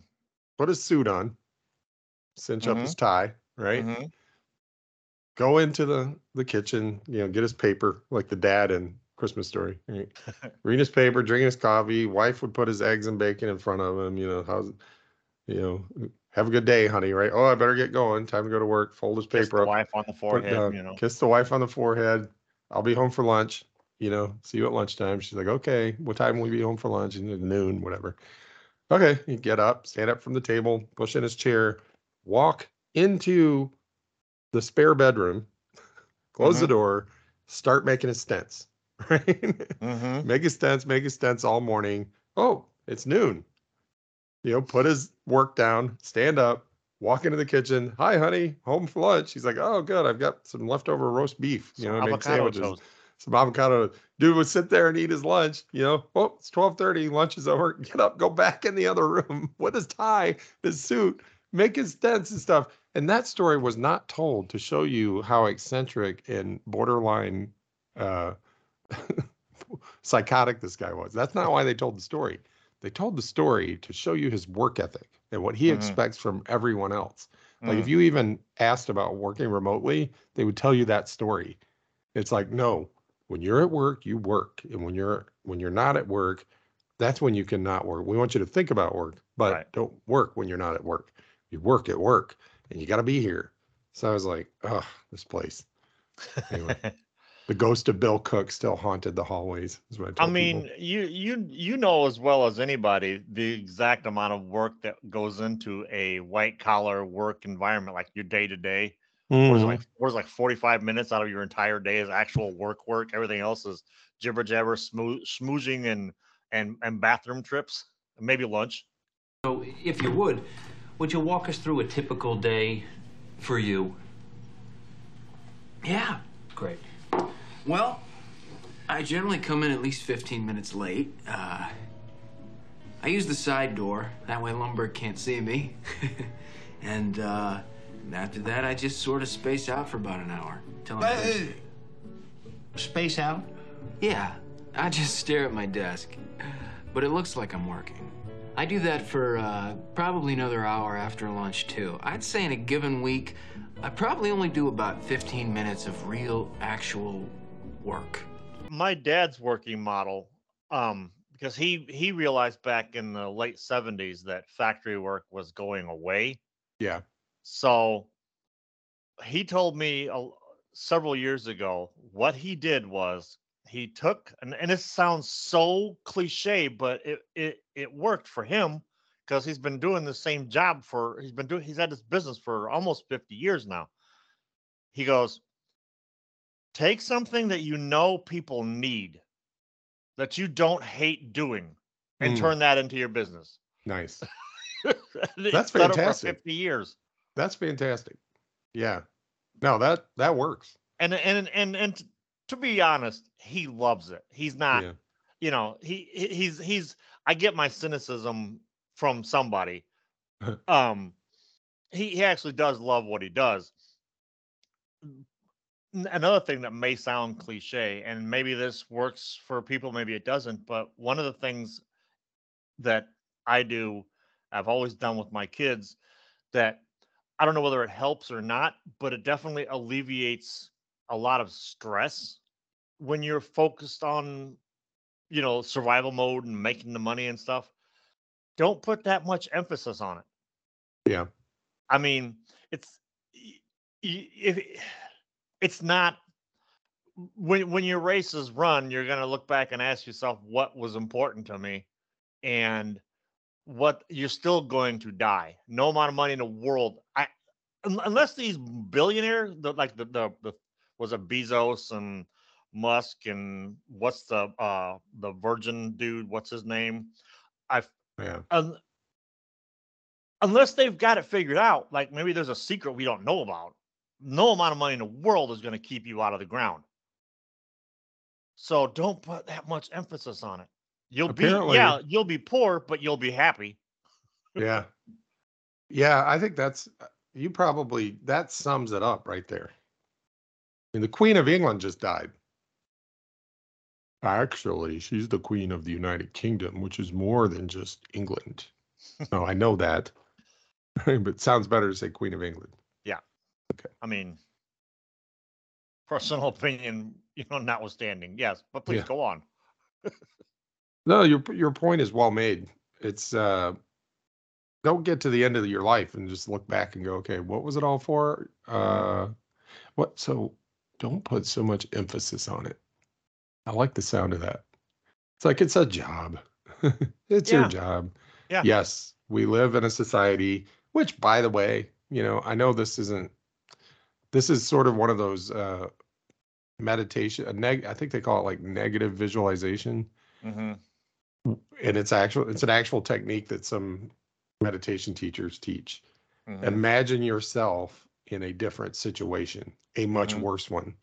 Put his suit on, cinch up his tie, right? Mhm. go into the the kitchen, you know, get his paper like the dad in Christmas Story. Right? Read his paper, drinking his coffee. Wife would put his eggs and bacon in front of him. You know, how's, you know, have a good day, honey. Right? Oh, I better get going. Time to go to work. Fold his paper Kiss the up. wife on the put forehead. You know. Kiss the wife on the forehead. I'll be home for lunch. You know, see you at lunchtime. She's like, okay, what time will we be home for lunch? And noon, whatever. Okay, you get up, stand up from the table, push in his chair, walk into the spare bedroom, close the door, start making his stents. Right? Mhm. make his stents, make his stents all morning. Oh, it's noon. You know, put his work down, stand up, walk into the kitchen. Hi, honey, home for lunch. He's like, oh, good. I've got some leftover roast beef. You Some know, make sandwiches. toast. Some avocado. Dude would sit there and eat his lunch. You know, oh, it's twelve thirty. Lunch is over. Get up, go back in the other room with his tie, his suit, make his stents and stuff. And that story was not told to show you how eccentric and borderline uh, psychotic this guy was. That's not why they told the story. They told the story to show you his work ethic and what he Mhm. expects from everyone else. Like Mm. if you even asked about working remotely, they would tell you that story. It's like, no, when you're at work, you work. And when you're when you're not at work, that's when you cannot work. We want you to think about work, but Right. don't work when you're not at work. You work at work and you gotta be here. So I was like, oh, this place. Anyway, the ghost of Bill Cook still haunted the hallways, is what I I mean, people. you you you know as well as anybody the exact amount of work that goes into a white collar work environment, like your day to day. Where's like mm-hmm. where's like 45 minutes out of your entire day is actual work work. Everything else is jibber jabber, smoo- schmoozing and and and bathroom trips, and maybe lunch. So, if you would, would you walk us through a typical day for you? Yeah, great. Well, I generally come in at least 15 minutes late. Uh, I use the side door, that way Lumbergh can't see me. and uh, after that, I just sort of space out for about an hour. I'm finished. Space out? Yeah, I just stare at my desk, but it looks like I'm working. I do that for uh, probably another hour after lunch, too. I'd say in a given week, I probably only do about 15 minutes of real, actual work. My dad's working model, um, because he he realized back in the late 70s that factory work was going away. Yeah. So he told me a, several years ago what he did was he took and, and this sounds so cliche, but it it it worked for him because he's been doing the same job for he's been doing he's had this business for almost 50 years now. He goes, take something that you know people need that you don't hate doing and Mm. turn that into your business. Nice. That's fantastic. 50 years. That's fantastic. Yeah. No, that that works. and and and and to be honest, he loves it. He's not, Yeah. you know, he he- he's he's. I get my cynicism from somebody. um, he he actually does love what he does. Another thing that may sound cliche, and maybe this works for people, maybe it doesn't, but one of the things that I do, I've always done with my kids, that I don't know whether it helps or not, but it definitely alleviates a lot of stress when you're focused on, you know, survival mode and making the money and stuff. Don't put that much emphasis on it. Yeah. I mean, it's if it's not when when your race is run, you're gonna look back and ask yourself what was important to me, and what you're still going to die. No amount of money in the world, I unless these billionaires, the, like the, the the was it Bezos and Musk and what's the uh the Virgin dude? What's his name? I Yeah. un, unless they've got it figured out, like maybe there's a secret we don't know about. No amount of money in the world is going to keep you out of the ground. So don't put that much emphasis on it. You'll Apparently- be yeah, you'll be poor, but you'll be happy. Yeah. Yeah, I think that's uh, you probably that sums it up right there. I mean, the Queen of England just died. Actually, she's the Queen of the United Kingdom, which is more than just England. no, I know that. but it sounds better to say Queen of England. I mean, personal opinion, you know, notwithstanding. Yes, but please Yeah. go on. No, your your point is well made. It's uh don't get to the end of your life and just look back and go, okay, what was it all for? Uh what so don't put so much emphasis on it. I like the sound of that. It's like it's a job. it's Yeah. your job. Yeah. Yes, we live in a society, which by the way, you know, I know this isn't this is sort of one of those uh meditation a neg I think they call it like negative visualization hmm and it's actual it's an actual technique that some meditation teachers teach Mhm. imagine yourself in a different situation a much Mhm. worse one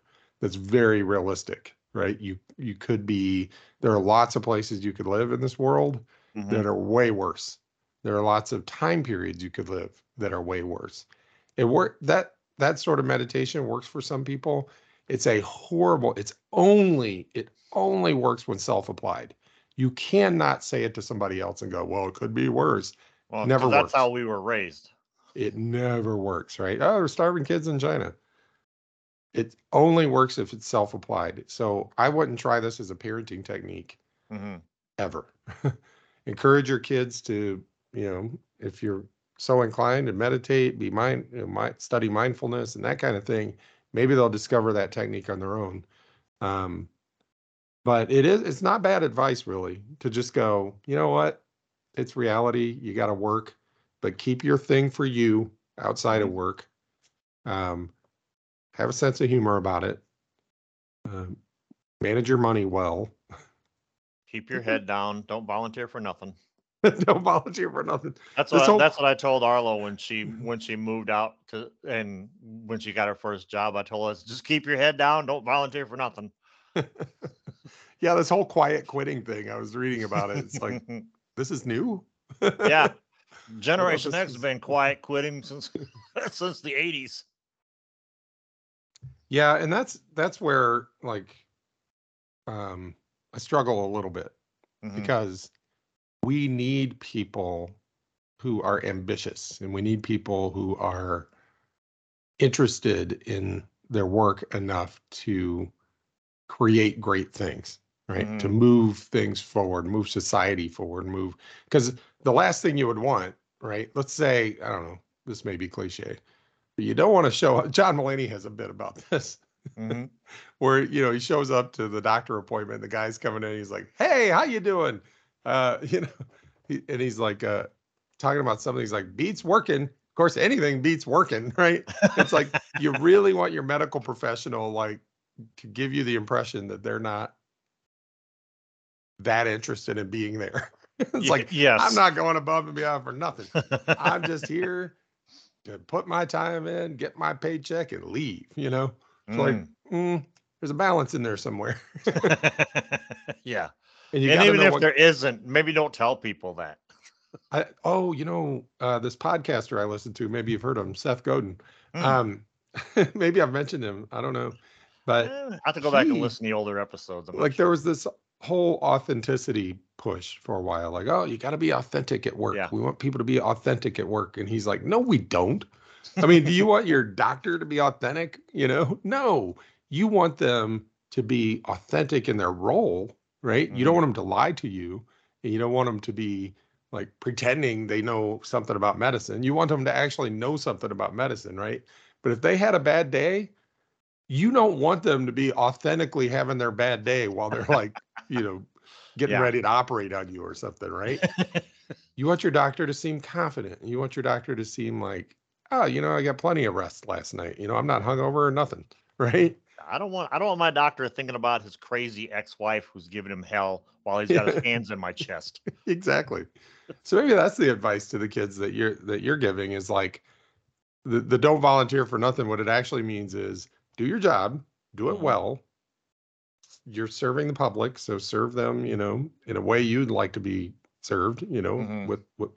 that's very realistic right you you could be there are lots of places you could live in this world Mhm. that are way worse there are lots of time periods you could live that are way worse it work that that sort of meditation works for some people it's a horrible it's only it only works when self-applied you cannot say it to somebody else and go well it could be worse Well, never that's works. how we were raised. it never works, right? Oh, there's starving kids in China. It only works if it's self-applied. So I wouldn't try this as a parenting technique hmm ever. Encourage your kids to, you know, if you're so inclined to meditate, be mind, you know, mi- study mindfulness and that kind of thing. Maybe they'll discover that technique on their own. Um, but it is, it's not bad advice really to just go, you know what? It's reality. You got to work, but keep your thing for you outside of work. Um, have a sense of humor about it. Um, manage your money well. Keep your head down. Don't volunteer for nothing. Don't volunteer for nothing. That's what whole- that's what I told Arlo when she when she moved out to and when she got her first job. I told her just keep your head down. Don't volunteer for nothing. yeah, this whole quiet quitting thing. I was reading about it. It's like this is new. yeah, Generation X has been quiet quitting since since the eighties. Yeah, and that's that's where like um I struggle a little bit Mhm. because we need people who are ambitious and we need people who are interested in their work enough to create great things, right? To Mhm. move things forward, move society forward, move because the last thing you would want, right? Let's say, I don't know, this may be cliche, but you don't want to show up. John Mulaney has a bit about this Mhm. where you know he shows up to the doctor appointment the guy's coming in he's like hey how you doing uh you know he, and he's like uh talking about something he's like beats working of course anything beats working right it's like you really want your medical professional like to give you the impression that they're not that interested in being there it's Ye- like yes. i'm not going above and beyond for nothing i'm just here to put my time in get my paycheck and leave you know it's like Mm. mm, there's a balance in there somewhere. yeah, and and even if what- there isn't, maybe don't tell people that. I, oh, you know, uh, this podcaster I listen to, maybe you've heard of him, Seth Godin. Mm. Um, maybe I've mentioned him. I don't know, but Eh, I have to go back and listen to the older episodes. I'm like there was this whole authenticity push for a while. Like, oh, you got to be authentic at work. Yeah. We want people to be authentic at work, and he's like, no, we don't. I mean, do you want your doctor to be authentic? You know, no. You want them to be authentic in their role, right? You don't Mhm. want them to lie to you, and you don't want them to be like pretending they know something about medicine. You want them to actually know something about medicine, right? But if they had a bad day, you don't want them to be authentically having their bad day while they're like, you know, getting Yeah. ready to operate on you or something, right? you want your doctor to seem confident. You want your doctor to seem like, oh, you know, I got plenty of rest last night. You know, I'm not hungover or nothing, right? I don't want I don't want my doctor thinking about his crazy ex-wife who's giving him hell while he's got his hands in my chest. exactly. So maybe that's the advice to the kids that you're that you're giving is like the, the don't volunteer for nothing. What it actually means is do your job, do it Mhm. well, you're serving the public, so serve them, you know, in a way you'd like to be served, you know, Mhm. with, with,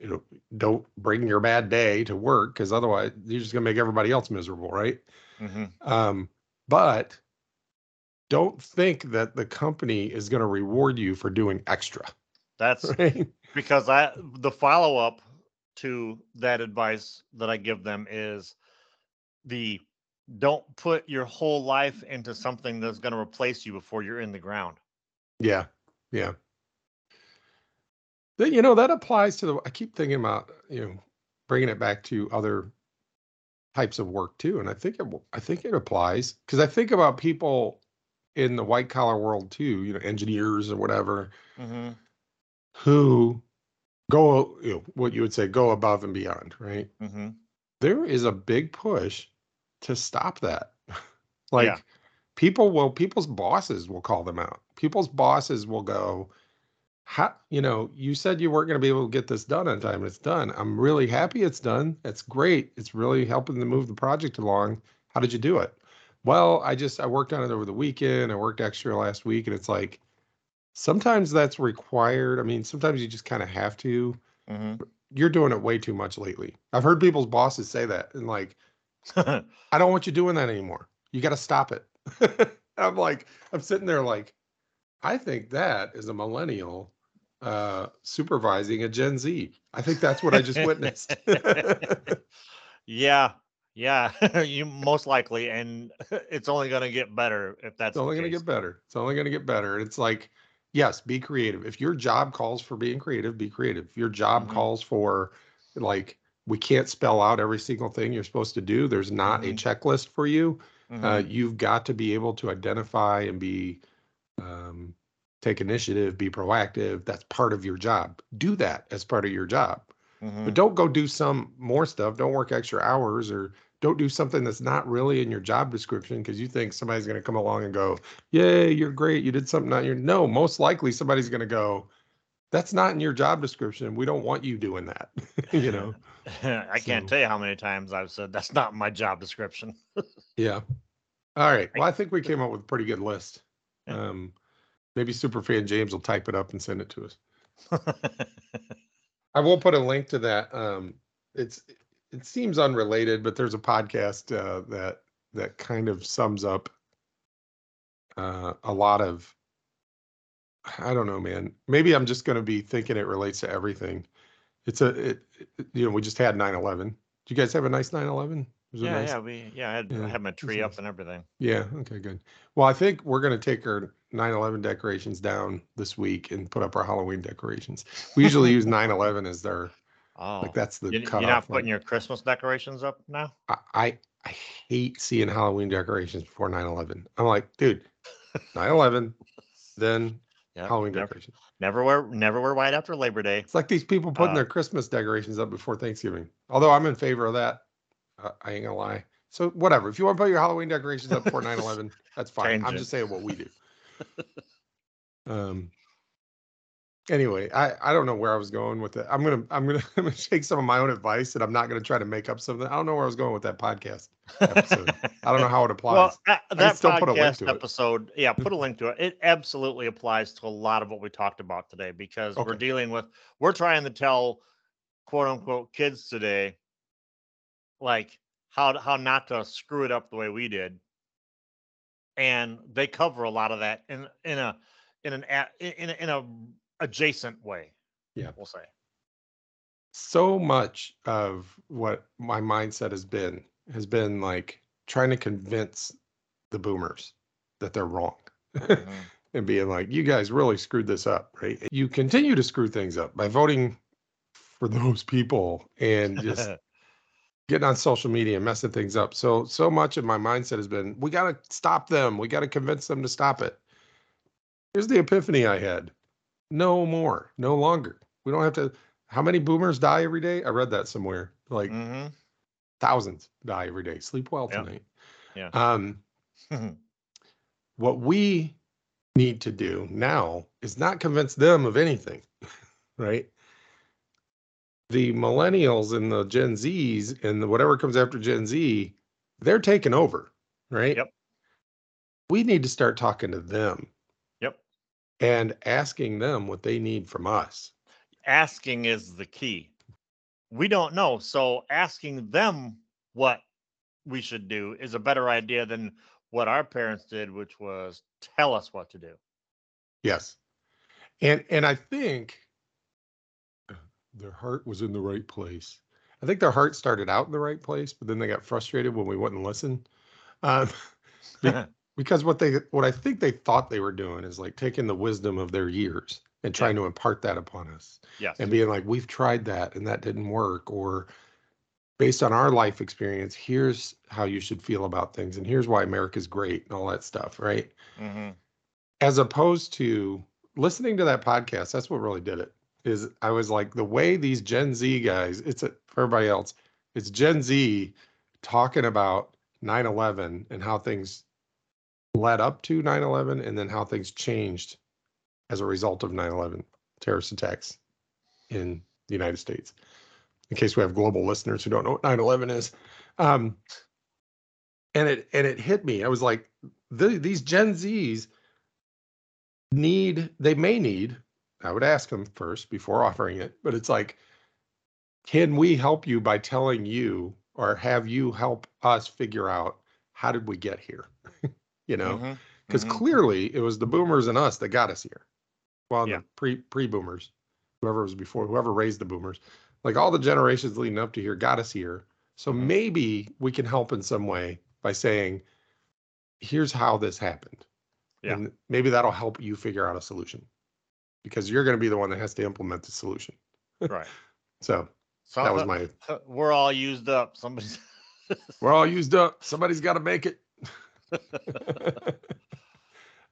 you know, don't bring your bad day to work because otherwise you're just gonna make everybody else miserable, right? Hmm Um, but don't think that the company is gonna reward you for doing extra, That's right? because I the follow up to that advice that I give them is the don't put your whole life into something that's going to replace you before you're in the ground. Yeah, yeah. You know, that applies to the, I keep thinking about, you know, bringing it back to other types of work too. And I think it, I think it applies because I think about people in the white collar world too, you know, engineers or whatever, hmm who go, you know, what you would say, go above and beyond, right? hmm There is a big push to stop that. like people will, people's bosses will call them out. People's bosses will go, how, you know, you said you weren't going to be able to get this done on time. It's done. I'm really happy it's done. It's great. It's really helping to move the project along. How did you do it? Well, I just, I worked on it over the weekend. I worked extra last week. And it's like, sometimes that's required. I mean, sometimes you just kind of have to. hmm You're doing it way too much lately. I've heard people's bosses say that. And like, I don't want you doing that anymore. You got to stop it. I'm like, I'm sitting there like, I think that is a millennial uh supervising a Gen Z. I think that's what I just witnessed. yeah. Yeah. you most likely. And it's only going to get better if that's it's only going to get better. It's only going to get better. It's like, yes, be creative. If your job calls for being creative, be creative. If your job Mhm. calls for like we can't spell out every single thing you're supposed to do. There's not a Mhm. checklist for you. Mhm. Uh, you've got to be able to identify and be um, take initiative, be proactive. That's part of your job. Do that as part of your job. Mhm. But don't go do some more stuff. Don't work extra hours or don't do something that's not really in your job description because you think somebody's going to come along and go, Yay, you're great. You did something not your. No, most likely somebody's going to go, That's not in your job description. We don't want you doing that. you know? I can't tell you how many times I've said that's not my job description. Yeah. All right. Well, I think we came up with a pretty good list. Um, maybe Superfan James will type it up and send it to us. I will put a link to that. Um, it's it seems unrelated, but there's a podcast uh, that that kind of sums up uh, a lot of. I don't know, man. Maybe I'm just going to be thinking it relates to everything. It's a, it, it- you know, we just had 9/11. Did you guys have a nice 9/11? Yeah, nice? yeah, we yeah, I had, Yeah, I had my tree up nice. and everything. Yeah. Okay. Good. Well, I think we're going to take our 9/11 decorations down this week and put up our Halloween decorations. We usually use 9/11 as their Oh, like that's the you, you're not putting your Christmas decorations up now? I, I I hate seeing Halloween decorations before 9/11. I'm like, dude, 9/11, then Yeah, Halloween never, decorations. never wear never wear white after Labor Day. It's like these people putting Uh, their Christmas decorations up before Thanksgiving. Although I'm in favor of that, uh, I ain't gonna lie. So whatever. If you want to put your Halloween decorations up before 9/11, that's fine. Change I'm it. just saying what we do. Um. Anyway, I I don't know where I was going with it. I'm gonna I'm gonna I'm gonna take some of my own advice, and I'm not gonna try to make up something. I don't know where I was going with that podcast episode. I don't know how it applies. Well, that, that still put a link podcast to it. episode, yeah, put a link to it. It absolutely applies to a lot of what we talked about today because we're dealing with, we're trying to tell quote unquote kids today, like how how not to screw it up the way we did, and they cover a lot of that in in a in an in a, in a adjacent way. Yeah. we'll say. so much of what my mindset has been has been like trying to convince the boomers that they're wrong Mhm. and being like you guys really screwed this up right you continue to screw things up by voting for those people and just getting on social media and messing things up. So so much of my mindset has been we got to stop them. We got to convince them to stop it. Here's the epiphany i had. No more. No longer. We don't have to how many boomers die every day? I read that somewhere. Like Mhm. thousands die every day. Sleep well Yeah. tonight. Yeah. um what we need to do now is not convince them of anything right the millennials and the gen z's and the whatever comes after gen z they're taking over right Yep. we need to start talking to them Yep. and asking them what they need from us. Asking is the key. We don't know. So asking them what we should do is a better idea than what our parents did, which was tell us what to do. Yes. And and I think their heart was in the right place. I think their heart started out in the right place, but then they got frustrated when we wouldn't listen. Um, because what they what I think they thought they were doing is like taking the wisdom of their years and trying to impart that upon us yes. and being like, we've tried that and that didn't work, or based on our life experience, here's how you should feel about things, and here's why America's great and all that stuff, right? hmm as opposed to listening to that podcast that's what really did it is i was like the way these gen z guys it's a, for everybody else it's gen z talking about 9-11 and how things led up to 9-11 and then how things changed as a result of 9-11 terrorist attacks in the united states. In case we have global listeners who don't know what 9-11 is. Um, and it and it hit me. I was like the, these gen z's need they may need i would ask them first before offering it but it's like can we help you by telling you or have you help us figure out how did we get here you know because mhm. clearly it was the boomers and us that got us here well Yeah. the pre pre boomers whoever was before whoever raised the boomers like all the generations leading up to here got us here so Mhm. maybe we can help in some way by saying here's how this happened Yeah. and maybe that'll help you figure out a solution because you're going to be the one that has to implement the solution Right. so that was my We're all used up. Somebody's. we're all used up somebody's got to make it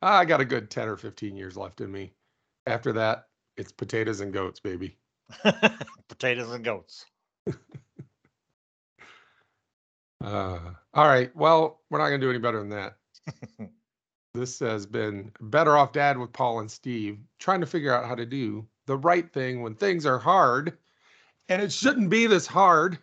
i got a good 10 or 15 years left in me after that it's potatoes and goats baby Potatoes and goats. Uh, all right. Well, we're not going to do any better than that. This has been Better Off Dad with Paul and Steve, trying to figure out how to do the right thing when things are hard. And it shouldn't be this hard.